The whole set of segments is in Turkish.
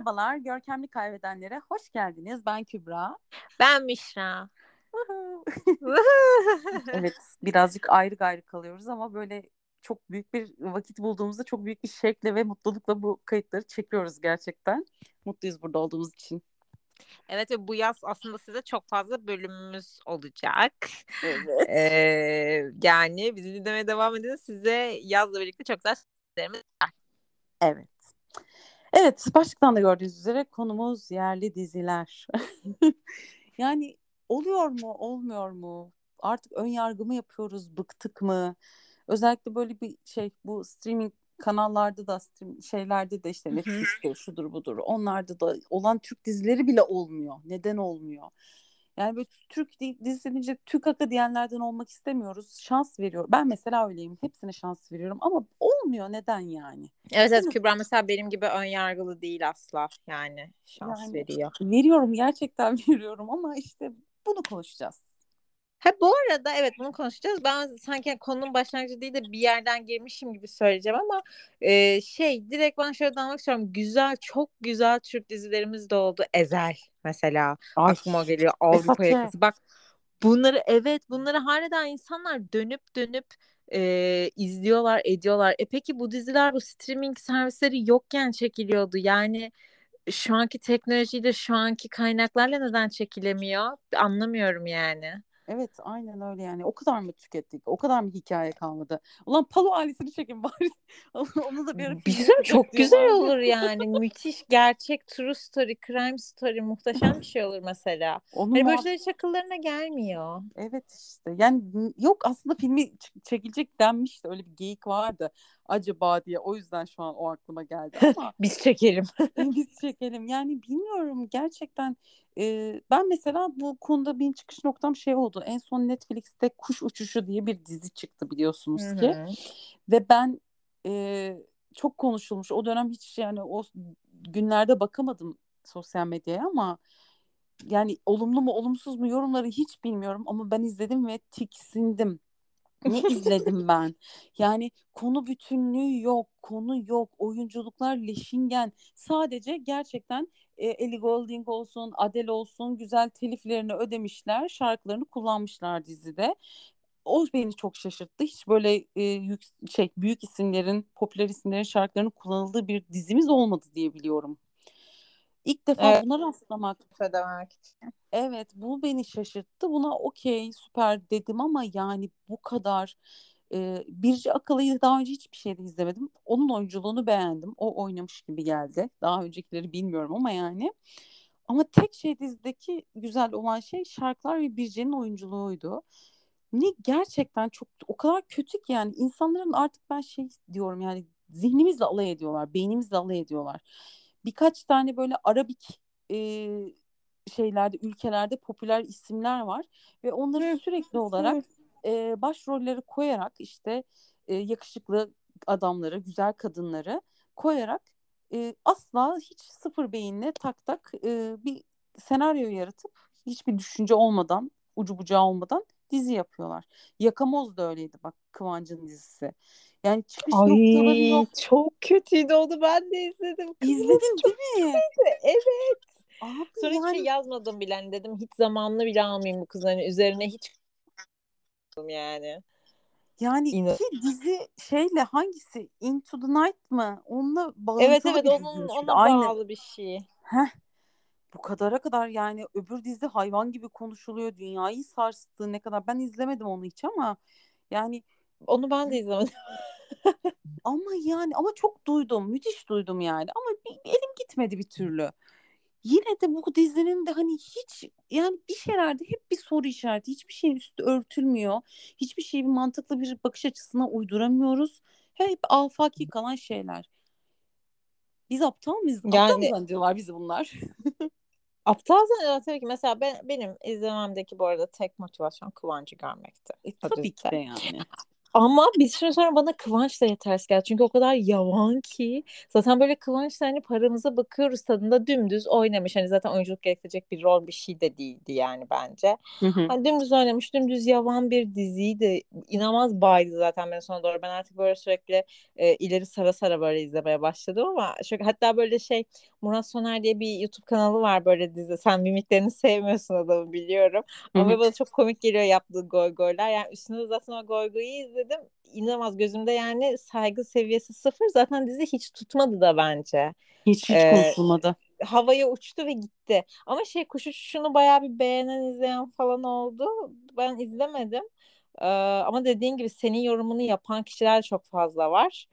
Merhabalar, Görkemli Kaybedenlere hoş geldiniz. Ben Kübra. Ben Mişra. evet, birazcık ayrı gayrı kalıyoruz ama böyle çok büyük bir vakit bulduğumuzda çok büyük bir şevkle ve mutlulukla bu kayıtları çekiyoruz gerçekten. Mutluyuz burada olduğumuz için. Evet ve bu yaz aslında size çok fazla bölümümüz olacak. Evet. Ee, yani bizi dinlemeye devam edin. Size yazla birlikte çok güzel şeylerimiz var. Evet. Evet, başlıktan da gördüğünüz üzere konumuz yerli diziler. yani oluyor mu, olmuyor mu? Artık ön yargı mı yapıyoruz, bıktık mı? Özellikle böyle bir şey bu streaming kanallarda da stream şeylerde de işte Netflix'te şudur budur onlarda da olan Türk dizileri bile olmuyor. Neden olmuyor? Yani böyle Türk dizisi deyince Türk Aka diyenlerden olmak istemiyoruz. Şans veriyor. Ben mesela öyleyim. Hepsine şans veriyorum ama olmuyor. Neden yani? Evet evet Kübra mesela benim gibi ön yargılı değil asla. Yani şans yani, veriyor. Veriyorum gerçekten veriyorum ama işte bunu konuşacağız. Ha bu arada evet bunu konuşacağız. Ben sanki konunun başlangıcı değil de bir yerden girmişim gibi söyleyeceğim ama e, şey direkt ben şöyle dalmak istiyorum. Güzel çok güzel Türk dizilerimiz de oldu. Ezel mesela Ay, aklıma geliyor Avrupa yakası. Bak bunları evet bunları hala insanlar dönüp dönüp e, izliyorlar ediyorlar. E peki bu diziler bu streaming servisleri yokken çekiliyordu. Yani şu anki teknolojiyle şu anki kaynaklarla neden çekilemiyor? Anlamıyorum yani. Evet aynen öyle yani. O kadar mı tükettik? O kadar mı hikaye kalmadı? Ulan Palo ailesini çekin bari. Onu da bir ara Bizim çok güzel olur yani. Müthiş gerçek true story, crime story muhteşem bir şey olur mesela. Onu hani böyle şeyler akıllarına gelmiyor. Evet işte. Yani yok aslında filmi çekilecek denmişti. Öyle bir geyik vardı acaba diye. O yüzden şu an o aklıma geldi ama. Biz çekelim. Biz çekelim. Yani bilmiyorum gerçekten e, ben mesela bu konuda benim çıkış noktam şey oldu. En son Netflix'te Kuş Uçuşu diye bir dizi çıktı biliyorsunuz Hı-hı. ki. Ve ben e, çok konuşulmuş. O dönem hiç yani o günlerde bakamadım sosyal medyaya ama yani olumlu mu olumsuz mu yorumları hiç bilmiyorum ama ben izledim ve tiksindim. Ne izledim ben? Yani konu bütünlüğü yok, konu yok, oyunculuklar leşingen. Sadece gerçekten e, Ellie Goulding olsun, Adele olsun güzel teliflerini ödemişler, şarkılarını kullanmışlar dizide. O beni çok şaşırttı. Hiç böyle e, yük, şey büyük isimlerin, popüler isimlerin şarkılarının kullanıldığı bir dizimiz olmadı diye biliyorum. İlk defa evet. buna rastlamak. Demek için. Evet bu beni şaşırttı. Buna okey süper dedim ama yani bu kadar e, Birci Akalı'yı daha önce hiçbir şeyde izlemedim. Onun oyunculuğunu beğendim. O oynamış gibi geldi. Daha öncekileri bilmiyorum ama yani. Ama tek şey dizideki güzel olan şey şarkılar ve Birce'nin oyunculuğuydu. Ne gerçekten çok o kadar kötü ki yani insanların artık ben şey diyorum yani zihnimizle alay ediyorlar, beynimizle alay ediyorlar. Birkaç tane böyle Arabik e, şeylerde ülkelerde popüler isimler var ve onları sürekli olarak e, başrolleri koyarak işte e, yakışıklı adamları, güzel kadınları koyarak e, asla hiç sıfır beyinle tak tak e, bir senaryo yaratıp hiçbir düşünce olmadan, ucu bucağı olmadan dizi yapıyorlar. Yakamoz da öyleydi bak Kıvancı'nın dizisi. Yani çıkış Ay, noktaları yok. Çok kötüydü onu ben de izledim. Kızım, İzledin değil mi? Evet. Abi Sonra yani... hiç şey yazmadım bile hani dedim hiç zamanını bile almayayım bu kızın hani üzerine hiç yani. Yani İnan- iki dizi şeyle hangisi Into the Night mı? Onunla bağlantılı Evet evet bir onun ona Aynı. bağlı bir şey. Heh. Bu kadara kadar yani öbür dizi hayvan gibi konuşuluyor. Dünyayı sarstı ne kadar. Ben izlemedim onu hiç ama yani onu ben de izlemedim. ama yani ama çok duydum. Müthiş duydum yani. Ama bir, elim gitmedi bir türlü yine de bu dizinin de hani hiç yani bir şeylerde hep bir soru işareti. Hiçbir şeyin üstü örtülmüyor. Hiçbir şeyi bir mantıklı bir bakış açısına uyduramıyoruz. Hep afaki kalan şeyler. Biz aptal mıyız? Yani, aptal mı zannediyorlar bizi bunlar? aptal zannediyorlar tabii ki. Mesela ben, benim izlememdeki bu arada tek motivasyon Kıvancı görmekti. E, tabii ki de yani. Ama bir süre sonra bana Kıvanç da yetersiz geldi. Çünkü o kadar yavan ki. Zaten böyle Kıvanç da hani paramıza bakıyoruz tadında dümdüz oynamış. Hani zaten oyunculuk gerektirecek bir rol bir şey de değildi yani bence. Hı hı. Hani dümdüz oynamış. Dümdüz yavan bir diziydi. İnanılmaz baydı zaten ben sona doğru. Ben artık böyle sürekli e, ileri sara sara böyle izlemeye başladım ama şöyle, hatta böyle şey Murat Soner diye bir YouTube kanalı var böyle dizi. Sen mimiklerini sevmiyorsun adamı biliyorum. Ama bana çok komik geliyor yaptığı goy goylar. Yani üstüne de zaten o goy goyu izledim. İnanılmaz gözümde yani saygı seviyesi sıfır. Zaten dizi hiç tutmadı da bence. Hiç hiç Ee, konuşulmadı. havaya uçtu ve gitti. Ama şey kuş uçuşunu bayağı bir beğenen izleyen falan oldu. Ben izlemedim. Ee, ama dediğin gibi senin yorumunu yapan kişiler çok fazla var.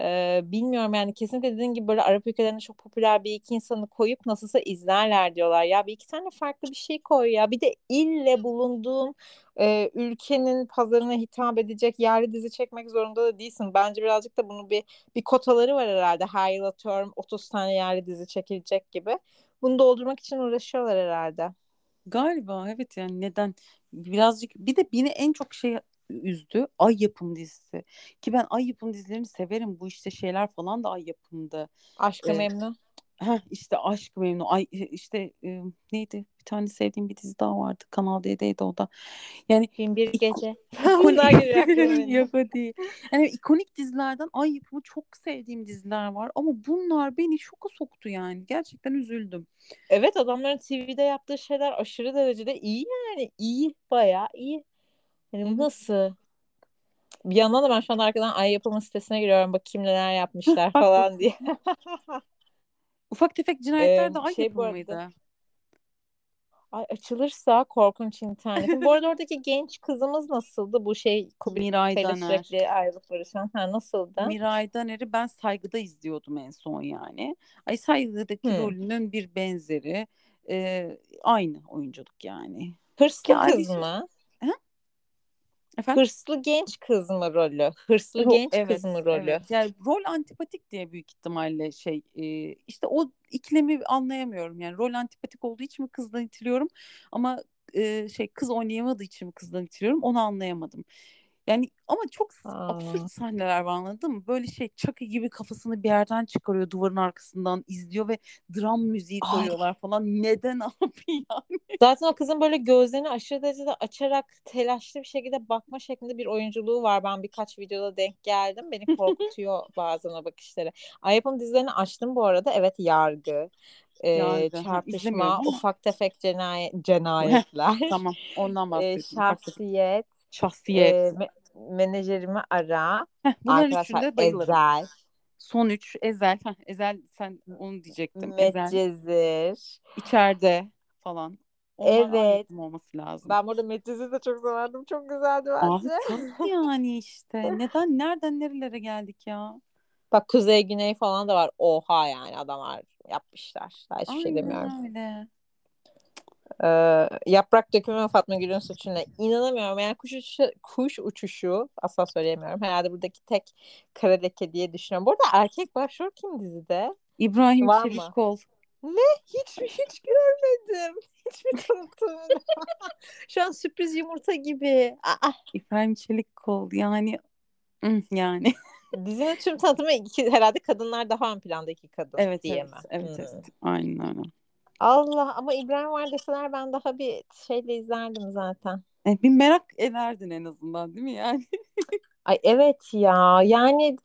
Ee, bilmiyorum yani kesinlikle dediğin gibi böyle Arap ülkelerinde çok popüler bir iki insanı koyup nasılsa izlerler diyorlar. Ya bir iki tane farklı bir şey koy ya. Bir de ille bulunduğun e, ülkenin pazarına hitap edecek yerli dizi çekmek zorunda da değilsin. Bence birazcık da bunun bir bir kotaları var herhalde. Her yıl atıyorum 30 tane yerli dizi çekilecek gibi. Bunu doldurmak için uğraşıyorlar herhalde. Galiba evet yani neden birazcık bir de beni en çok şey üzdü Ay Yapım dizisi ki ben Ay Yapım dizilerini severim bu işte şeyler falan da Ay Yapım'dı Aşkı ee, Memnu. Heh, işte Aşk Memnu Ay işte e, neydi bir tane sevdiğim bir dizi daha vardı Kanal D'deydi o da yani Bin bir gece. Bunlar geliyor değil yani ikonik dizilerden Ay Yapım'ı çok sevdiğim diziler var ama bunlar beni şoka soktu yani gerçekten üzüldüm Evet adamların TV'de yaptığı şeyler aşırı derecede iyi yani. iyi bayağı iyi. Bu evet nasıl? Bir yandan da ben şu an arkadan ay yapımı sitesine giriyorum bakayım neler yapmışlar falan diye. Ufak tefek cinayetler Ee, de Ay şey Yapım arada mıydı? ay açılırsa korkunç internetim. Bu arada oradaki genç kızımız nasıldı? Bu şey Miray Daner. sürekli ayrılıp barışan. Ha nasıldı? Miray Daner'i ben Saygı'da izliyordum en son yani. Ay Saygı'daki Hmm. rolünün bir benzeri. Ee, aynı oyunculuk yani. Hırslı Yani kız mı? Efendim? Hırslı genç kız mı rolü? Hırslı Ro- genç evet, kız mı rolü? evet. Yani rol antipatik diye büyük ihtimalle şey e, işte o ikilemi anlayamıyorum. Yani rol antipatik olduğu için mi kızdan itiliyorum ama e, şey kız oynayamadığı için mi kızdan itiliyorum onu anlayamadım. Yani ama çok Aa. absürt sahneler var anladın mı? Böyle şey Chucky gibi kafasını bir yerden çıkarıyor duvarın arkasından izliyor ve dram müziği Ay. koyuyorlar falan. Neden abi yani? Zaten o kızın böyle gözlerini aşırı derecede açarak telaşlı bir şekilde bakma şeklinde bir oyunculuğu var. Ben birkaç videoda denk geldim. Beni korkutuyor bazen o bakışları. Ay yapım dizilerini açtım bu arada. Evet yargı, e, çarpışma, ufak tefek cinayet, cinayetler, tamam ondan e, bahsettim. Şahsiyet, e, me- menajerimi ara, Heh, bunların üçünde bayılırım. Ezel, Son üç Ezel. Heh, Ezel sen onu diyecektim. Medcezir. içeride falan. Onlar Evet. olması lazım. Ben burada Medcezir'i de çok severdim. Çok güzeldi Abi bence. tabii yani işte. Neden nereden nerelere geldik ya? Bak Kuzey Güney falan da var. Oha yani adamlar yapmışlar. Daha hiçbir şey demiyorum. Aynen öyle. Ee, yaprak dökümü Fatma Gül'ün suçu ne? İnanamıyorum. Yani kuş uçuşu, kuş uçuşu asla söyleyemiyorum. Herhalde buradaki tek kara leke diye düşünüyorum. Bu arada erkek başrol kim dizide? İbrahim Var mı? Çelikkol. Hiç hiç görmedim. Hiçbir tanıtımını. Şu an sürpriz yumurta gibi. Aa, İbrahim Çelikkol yani yani. dizinin tüm tanıtımı iki, herhalde kadınlar daha ön planda iki kadın Evet diye evet. mi? Evet Hmm. evet. Aynen öyle. Allah ama İbrahim var deseler ben daha bir şeyle izlerdim zaten. E, bir merak ederdin en azından değil mi yani? Ay evet ya yani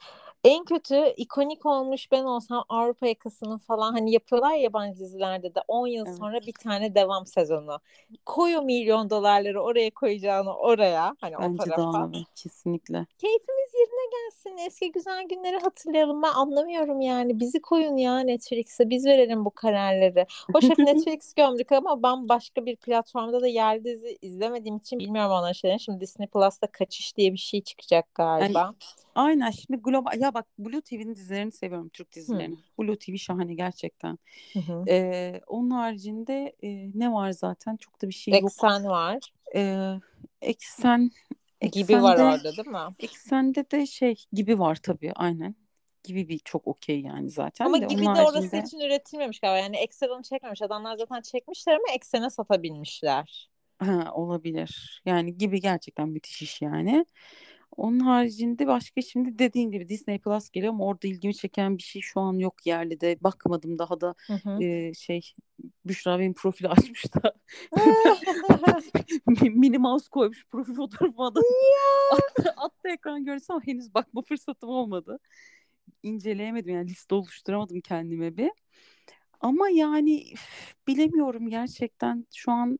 en kötü ikonik olmuş ben olsam Avrupa yakasının falan hani yapıyorlar ya yabancı dizilerde de 10 yıl Evet. sonra bir tane devam sezonu. Koy o milyon dolarları oraya koyacağını oraya hani o Bence de tarafa. abi. Kesinlikle. Keyfimiz gelsin. Eski güzel günleri hatırlayalım. Ben anlamıyorum yani. Bizi koyun ya Netflix'e. Biz verelim bu kararları. Hoş hep Netflix gömdük ama ben başka bir platformda da yerli dizi izlemediğim için bilmiyorum ona şeyleri. Şimdi Disney Plus'ta Kaçış diye bir şey çıkacak galiba. Aynen şimdi global ya bak Blue TV'nin dizilerini seviyorum Türk dizilerini. Blue TV şahane gerçekten. Hı hı. Ee, onun haricinde e, ne var zaten çok da bir şey yok. Eksen var. Ee, eksen Gibi var eksende orada değil mi? eksende de şey gibi var tabii aynen. Gibi bir çok okey yani zaten Ama de gibi de orası haricinde için üretilmemiş galiba. Yani Eksen onu çekmemiş. Adamlar zaten çekmişler ama Eksen'e satabilmişler. ha, olabilir. Yani gibi gerçekten müthiş iş yani. Onun haricinde başka şimdi dediğin gibi Disney Plus geliyor ama orada ilgimi çeken bir şey şu an yok yerli de. Bakmadım daha da Hı hı. e, şey Büşra benim profili açmış da Minnie Mouse koymuş profil fotoğrafıma da attı, attı ekran ama henüz bakma fırsatım olmadı. İnceleyemedim yani liste oluşturamadım kendime bir. Ama yani üf, bilemiyorum gerçekten şu an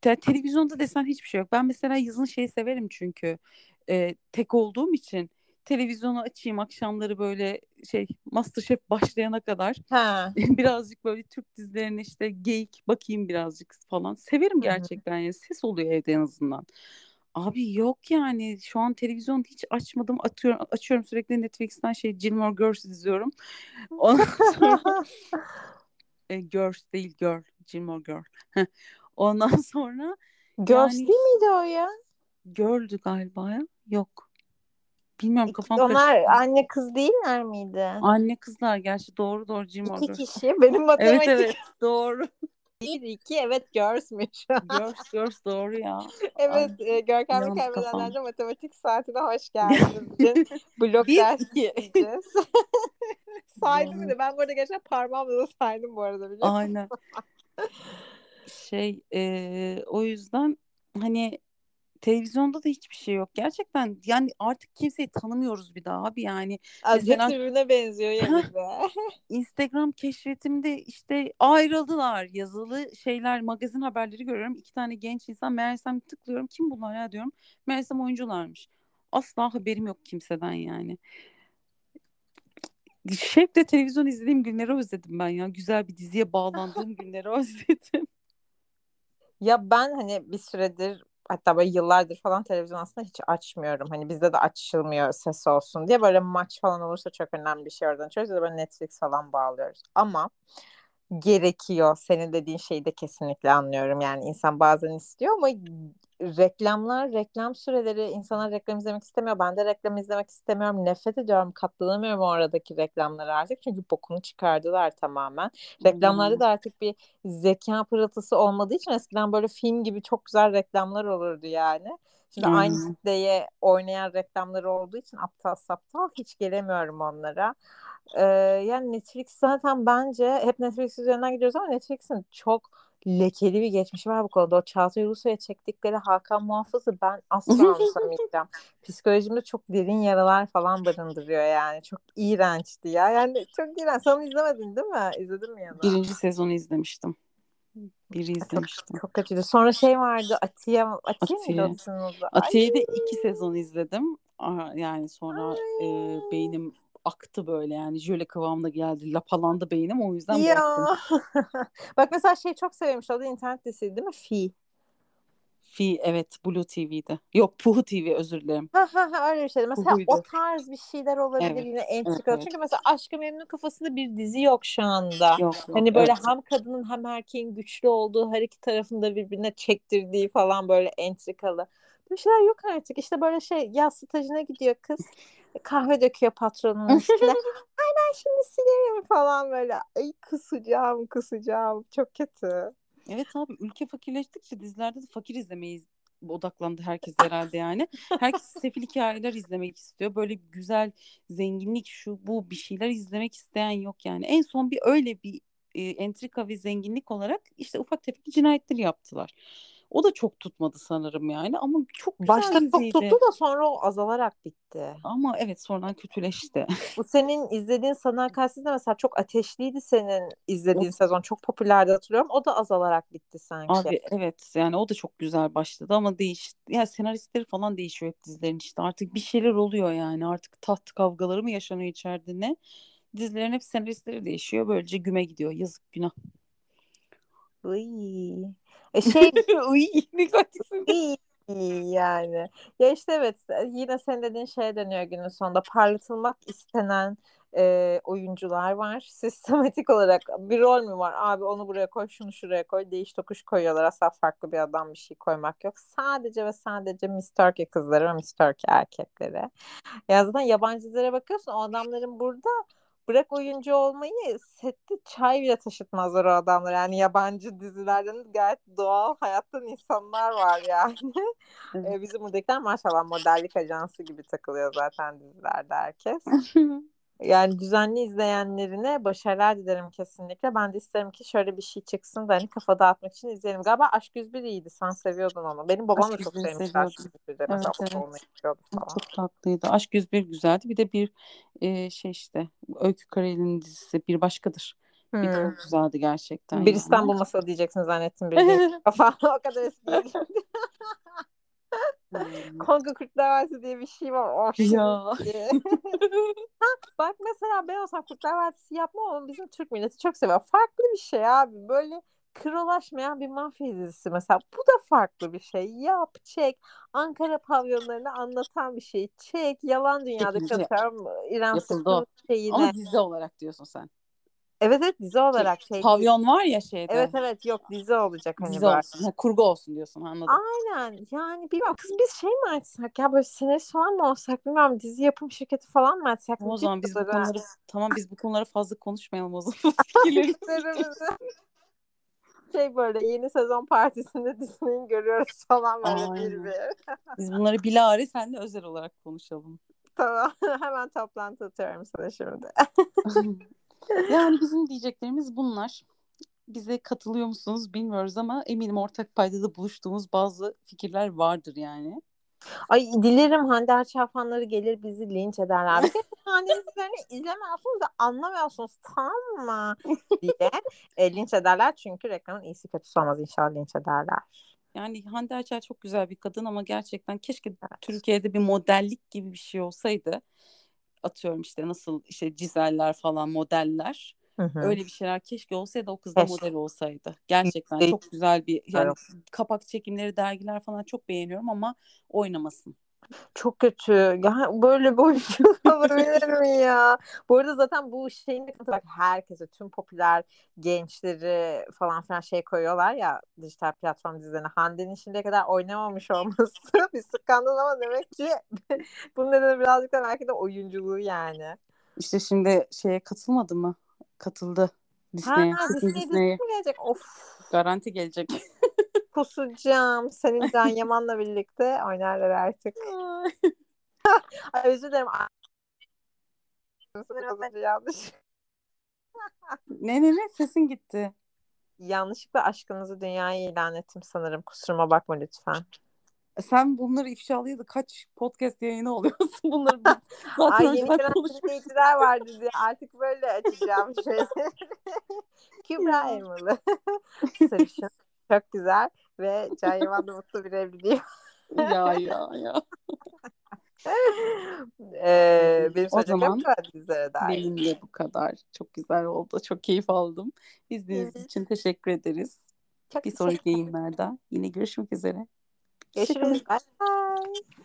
te- televizyonda desen hiçbir şey yok. Ben mesela yazın şeyi severim çünkü e, tek olduğum için televizyonu açayım akşamları böyle şey Masterchef başlayana kadar Ha. birazcık böyle Türk dizilerine işte geyik bakayım birazcık falan. Severim gerçekten yani ses oluyor evde en azından. Abi yok yani şu an televizyon hiç açmadım atıyorum açıyorum sürekli Netflix'ten şey Gilmore Girls izliyorum. Ondan sonra e, Girls değil Girl Gilmore Girl. Ondan sonra Girls yani değil miydi o ya? Girl'dü galiba ya. Yok. Bilmiyorum kafam Onlar karıştı. anne kız değiller miydi? Anne kızlar gerçi doğru doğru Gilmore İki kişi. Benim Evet matematik evet doğru. bir iki evet girlsmüş. Girls Girls doğru ya. evet Ay, e, yandı kafam. kaybedenlerde matematik saatine hoş geldiniz. Bugün blok Bir, ders işleyeceğiz. saydım Yani. de. Ben bu arada gerçekten parmağımla da saydım bu arada biliyor musun? Aynen. Şey e, o yüzden hani televizyonda da hiçbir şey yok. Gerçekten yani artık kimseyi tanımıyoruz bir daha abi yani. Az Mesela- birbirine benziyor ya bir de. Instagram keşfetimde işte ayrıldılar yazılı şeyler magazin haberleri görüyorum. İki tane genç insan meğersem tıklıyorum kim bunlar ya diyorum. Meğersem oyuncularmış. Asla haberim yok kimseden yani. Şevkle televizyon izlediğim günleri özledim ben ya. Güzel bir diziye bağlandığım günleri özledim. Ya ben hani bir süredir hatta böyle yıllardır falan televizyon aslında hiç açmıyorum. Hani bizde de açılmıyor ses olsun diye. Böyle maç falan olursa çok önemli bir şey oradan açıyoruz ya böyle Netflix falan bağlıyoruz. Ama gerekiyor. Senin dediğin şeyi de kesinlikle anlıyorum. Yani insan bazen istiyor ama reklamlar, reklam süreleri insanlar reklam izlemek istemiyor. Ben de reklam izlemek istemiyorum. Nefret ediyorum. Katlanamıyorum o aradaki reklamlara artık. Çünkü bokunu çıkardılar tamamen. Reklamlarda da artık bir zeka pırıltısı olmadığı için eskiden böyle film gibi çok güzel reklamlar olurdu yani. Şimdi Hmm. aynı kitleye oynayan reklamları olduğu için aptal saptal hiç gelemiyorum onlara. Ee, yani Netflix zaten bence hep Netflix üzerinden gidiyoruz ama Netflix'in çok lekeli bir geçmişi var bu konuda. O Çağatay Ulusoy'a çektikleri Hakan Muhafız'ı ben asla unutamayacağım. Psikolojimde çok derin yaralar falan barındırıyor yani. Çok iğrençti ya. Yani çok iğrenç. Sen izlemedin değil mi? İzledin mi ya da? Birinci sezonu izlemiştim. Biri Çok, izlemiştim. çok kötüydü. Sonra şey vardı Atiye, Atiye miydi Atiye. Ay, Atiye'yi de iki sezon izledim. Yani sonra e, beynim aktı böyle yani jöle kıvamına geldi. Lapalandı beynim o yüzden bıraktım. Ya. Bak mesela şey çok sevmiş. O da internet dizisi değil mi? Fi. Fi evet Blue TV'de. Yok Puhu TV özür dilerim. Ha ha ha öyle bir şey. Mesela Buydu. o tarz bir şeyler olabilir Evet, yine evet, entrikalı. evet. Çünkü mesela Aşk-ı Memnu kafasında bir dizi yok şu anda. Yok yok. Hani böyle evet. hem kadının hem erkeğin güçlü olduğu her iki tarafında birbirine çektirdiği falan böyle entrikalı. Bir şeyler yok artık. İşte böyle şey yaz stajına gidiyor kız. Kahve döküyor patronun üstüne. Ay ben şimdi silerim falan böyle. Ay kusacağım kusacağım. Çok kötü. Evet abi ülke fakirleştikçe dizilerde de fakir izlemeyi odaklandı herkes herhalde yani. Herkes sefil hikayeler izlemek istiyor. Böyle güzel zenginlik şu bu bir şeyler izlemek isteyen yok yani. En son bir öyle bir e, entrika ve zenginlik olarak işte ufak tefek cinayetleri yaptılar. O da çok tutmadı sanırım yani ama çok güzel Başta çok diziydi. tuttu da sonra o azalarak bitti. Ama evet sonradan kötüleşti. Bu senin izlediğin Sadakatsiz de mesela çok ateşliydi senin izlediğin sezon. Çok popülerdi hatırlıyorum. O da azalarak bitti sanki. Abi evet yani o da çok güzel başladı ama değişti. Ya senaristleri falan değişiyor hep dizilerin işte. Artık bir şeyler oluyor yani. Artık taht kavgaları mı yaşanıyor içeride ne? Dizilerin hep senaristleri değişiyor. Böylece güme gidiyor. Yazık günah. Iy. E şey Uy ne iyi yani. Ya işte evet yine senin dediğin şeye dönüyor günün sonunda. Parlatılmak istenen e, oyuncular var. Sistematik olarak bir rol mü var? Abi onu buraya koy, şunu şuraya koy. Değiş tokuş koyuyorlar. Asla farklı bir adam bir şey koymak yok. Sadece ve sadece Miss Turkey kızları ve Miss Turkey erkekleri. Ya zaten yabancı dizilere bakıyorsun o adamların burada bırak oyuncu olmayı sette çay bile taşıtmazlar o adamlar. Yani yabancı dizilerden gayet doğal hayattan insanlar var yani. Ee, bizim buradakiler maşallah modellik ajansı gibi takılıyor zaten dizilerde herkes. Yani düzenli izleyenlerine başarılar dilerim kesinlikle. Ben de isterim ki şöyle bir şey çıksın da hani kafa dağıtmak için izleyelim. Galiba Aşk 101 iyiydi. Sen seviyordun onu. Benim babam Aşk da çok 101'i sevmişti Aşk seviyordum. 101'de. Mesela Evet, evet. onu falan. Çok tatlıydı. Aşk 101 güzeldi. Bir de bir e, şey işte Öykü Karayel'in dizisi Bir Başkadır. Bir de o Hmm. güzeldi gerçekten Bir yani. İstanbul Masalı diyeceksin zannettim bir. Kafam o kadar. Hmm. Kongo Kurtlar Vadisi diye bir şey var. Oh, Ya. iyi. Bak mesela ben olsam Kurtlar Vadisi yapmam ama bizim Türk milleti çok seviyor. Farklı bir şey abi. Böyle kırılaşmayan bir mafya dizisi mesela. Bu da farklı bir şey. Yap, çek. Ankara pavyonlarını anlatan bir şey. Çek. Yalan dünyadaki Çekilince atıyorum İrem yapıldı o. Şeyine. Ama dizi olarak diyorsun sen. Evet evet dizi olarak şey. Pavyon var ya şeyde. Evet evet yok dizi olacak hani Dizi olsun. Ha, kurgu olsun diyorsun anladım. Aynen yani bilmiyorum kız biz şey mi açsak ya böyle senarist falan mı olsak bilmiyorum dizi yapım şirketi falan mı açsak o zaman biz bu konuları tamam biz bu konuları fazla konuşmayalım o zaman. Şey böyle yeni sezon partisinde Disney'in görüyoruz falan böyle Aynen. bir bir. biz bunları bilahare seninle özel olarak konuşalım. Tamam hemen toplantı atıyorum sana şimdi. Yani bizim diyeceklerimiz bunlar. Bize katılıyor musunuz bilmiyoruz ama eminim ortak paydada buluştuğumuz bazı fikirler vardır yani. Ay dilerim Hande Erçel fanları gelir bizi linç ederler. Bir Hande'nin dizilerini izlemiyorsunuz da anlamıyorsunuz tamam mı? diye e, linç ederler. Çünkü reklamın iyisi kötüsü olmaz inşallah linç ederler. Yani Hande Erçel çok güzel bir kadın ama gerçekten keşke Evet. Türkiye'de bir modellik gibi bir şey olsaydı. Atıyorum işte nasıl işte cizeller falan modeller. Hı hı. Öyle bir şeyler keşke olsaydı o kız da model olsaydı. Gerçekten çok güzel bir yani kapak çekimleri dergiler falan çok beğeniyorum ama oynamasın. Çok kötü. Ya böyle bir oyuncu olabilir mi ya? Bu arada zaten bu şeyin de bak herkese tüm popüler gençleri falan filan şey koyuyorlar ya dijital platform dizilerine. Hande'nin şimdiye kadar oynamamış olması bir skandal ama demek ki bunun nedeni birazcık da belki de oyunculuğu yani. İşte şimdi şeye katılmadı mı? Katıldı Disney'e. Ha, Disney dizisi Disney'e mi gelecek? Of garanti gelecek. Kusacağım. Senin Can Yaman'la birlikte oynarlar artık. Ay, özür dilerim. Biraz önce yanlış. ne ne ne sesin gitti. Yanlışlıkla aşkınızı dünyaya ilan ettim sanırım. Kusuruma bakma lütfen. E Sen bunları ifşalayalı kaç podcast yayını oluyorsun bunları zaten Ay yeni gelen dinleyiciler vardı diye artık böyle açacağım şeyleri. Kübra Elmalı. Sarışın. Çok güzel. Ve Can Yaman'la mutlu bir evliliği. ya ya ya. ee, benim O zaman. Benim de bu kadar. Çok güzel oldu. Çok keyif aldım. İzlediğiniz Evet. için teşekkür ederiz. Çok Bir sonraki yayınlarda yine görüşmek üzere. Görüşürüz. Bye bye.